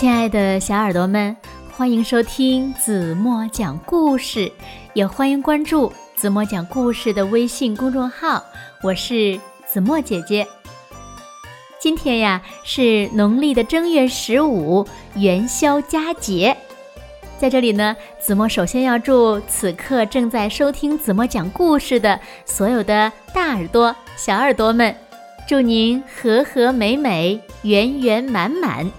亲爱的小耳朵们，欢迎收听子墨讲故事，也欢迎关注子墨讲故事的微信公众号。我是子墨姐姐。今天呀是农历的正月十五元宵佳节，在这里呢，子墨首先要祝此刻正在收听子墨讲故事的所有的大耳朵、小耳朵们，祝您和和美美、圆圆满满。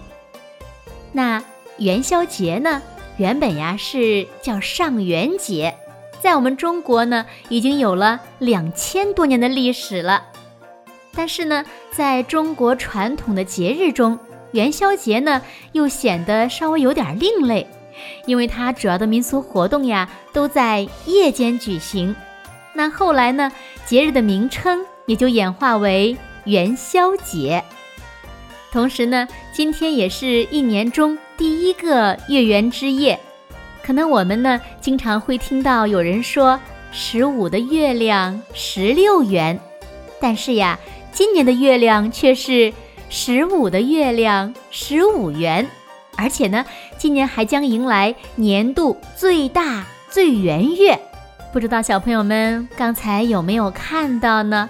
那元宵节呢，原本呀是叫上元节，在我们中国呢已经有了两千多年的历史了。但是呢，在中国传统的节日中，元宵节呢又显得稍微有点另类，因为它主要的民俗活动呀都在夜间举行。那后来呢，节日的名称也就演化为元宵节。同时呢，今天也是一年中第一个月圆之夜，可能我们呢经常会听到有人说十五的月亮十六圆，但是呀，今年的月亮却是十五的月亮十五圆，而且呢，今年还将迎来年度最大最圆月，不知道小朋友们刚才有没有看到呢？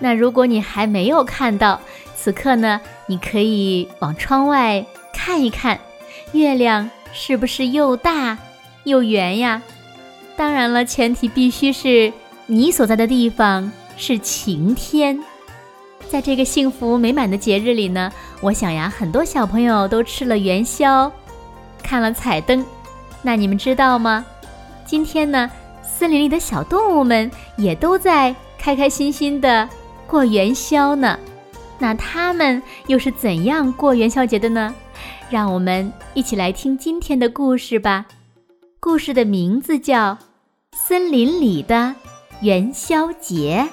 那如果你还没有看到，此刻呢，你可以往窗外看一看，月亮是不是又大又圆呀？当然了，前提必须是你所在的地方是晴天。在这个幸福美满的节日里呢，我想呀，很多小朋友都吃了元宵，看了彩灯。那你们知道吗？今天呢，森林里的小动物们也都在开开心心的过元宵呢。那他们又是怎样过元宵节的呢？让我们一起来听今天的故事吧。故事的名字叫《森林里的元宵节》。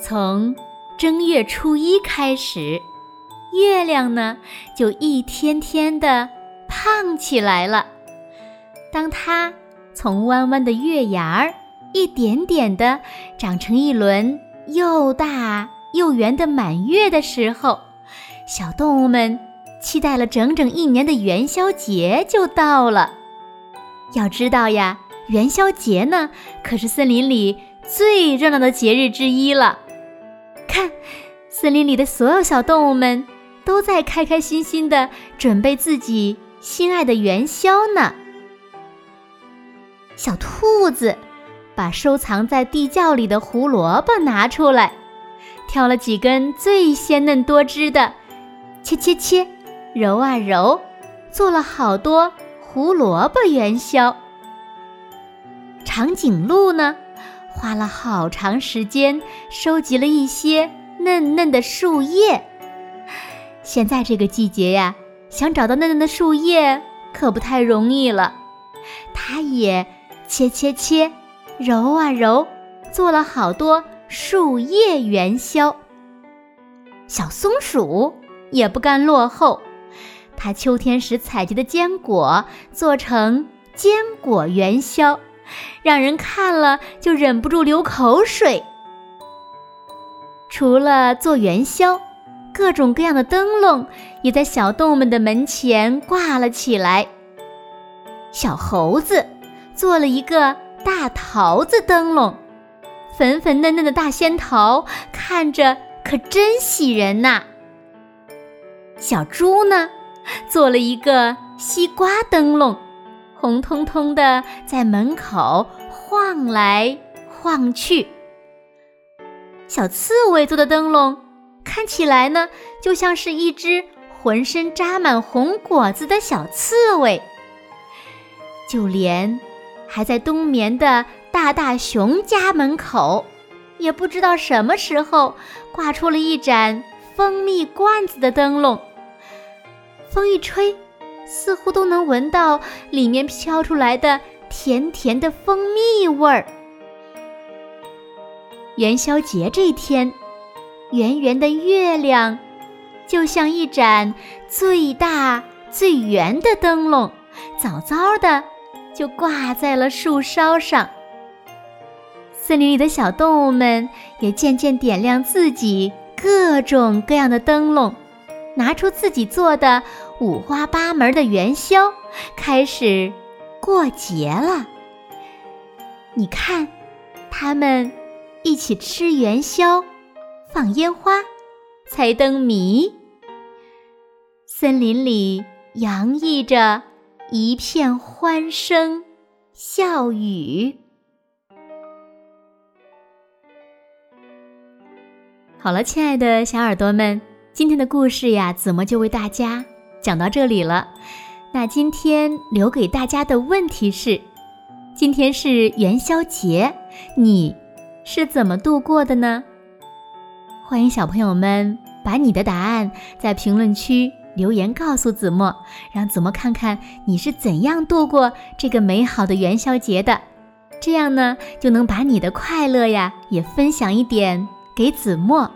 从正月初一开始，月亮呢就一天天的。胖起来了。当它从弯弯的月牙儿一点点的长成一轮又大又圆的满月的时候，小动物们期待了整整一年的元宵节就到了。要知道呀，元宵节呢可是森林里最热闹的节日之一了。看，森林里的所有小动物们都在开开心心的准备自己。心爱的元宵呢？小兔子把收藏在地窖里的胡萝卜拿出来，挑了几根最鲜嫩多汁的，切切切，揉啊揉，做了好多胡萝卜元宵。长颈鹿呢，花了好长时间收集了一些嫩嫩的树叶。现在这个季节呀。想找到嫩嫩的树叶可不太容易了，它也切切切，揉啊揉，做了好多树叶元宵。小松鼠也不甘落后，它秋天时采集的坚果做成坚果元宵，让人看了就忍不住流口水。除了做元宵。各种各样的灯笼也在小动物们的门前挂了起来。小猴子做了一个大桃子灯笼，粉粉嫩嫩的大仙桃看着可真喜人呐。小猪呢，做了一个西瓜灯笼，红彤彤的在门口晃来晃去。小刺猬做的灯笼。看起来呢，就像是一只浑身扎满红果子的小刺猬。就连还在冬眠的大大熊家门口，也不知道什么时候挂出了一盏蜂蜜罐子的灯笼。风一吹，似乎都能闻到里面飘出来的甜甜的蜂蜜味儿。元宵节这天。圆圆的月亮，就像一盏最大最圆的灯笼，早早的就挂在了树梢上。森林里的小动物们也渐渐点亮自己各种各样的灯笼，拿出自己做的五花八门的元宵，开始过节了。你看，他们一起吃元宵，放烟花，猜灯谜。森林里洋溢着一片欢声笑语。好了，亲爱的小耳朵们，今天的故事呀，子墨就为大家讲到这里了。那今天留给大家的问题是。今天是元宵节，你是怎么度过的呢？欢迎小朋友们把你的答案在评论区留言告诉子墨，让子墨看看你是怎样度过这个美好的元宵节的。这样呢，就能把你的快乐呀也分享一点给子墨，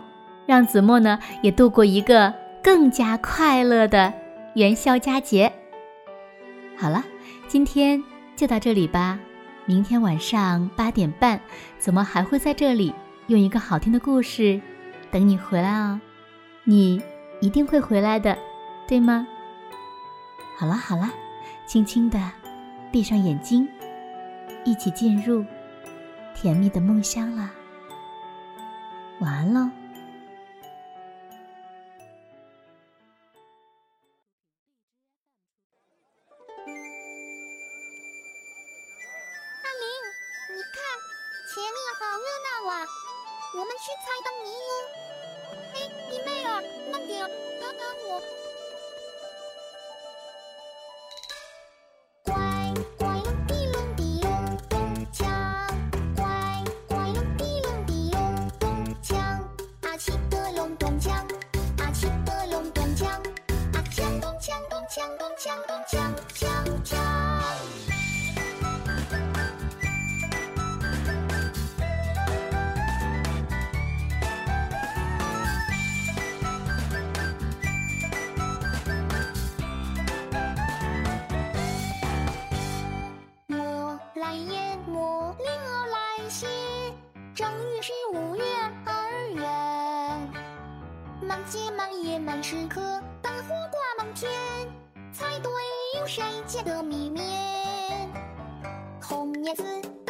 让子墨呢也度过一个更加快乐的元宵佳节。好了，今天就到这里吧。明天晚上八点半，怎么还会在这里用一个好听的故事等你回来哦？你一定会回来的，对吗？好了好了，轻轻的闭上眼睛，一起进入甜蜜的梦乡啦。晚安喽。乖乖隆地隆地隆咚锵，乖乖隆地隆地隆咚锵，阿奇的隆咚锵，阿奇的隆咚锵，阿奇咚锵咚锵咚锵咚锵锵锵。来淹没令儿来兮。正月十五月儿圆，满街满野满池客，灯火挂满天。猜对有谁家的米面？红娘子。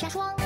纱窗。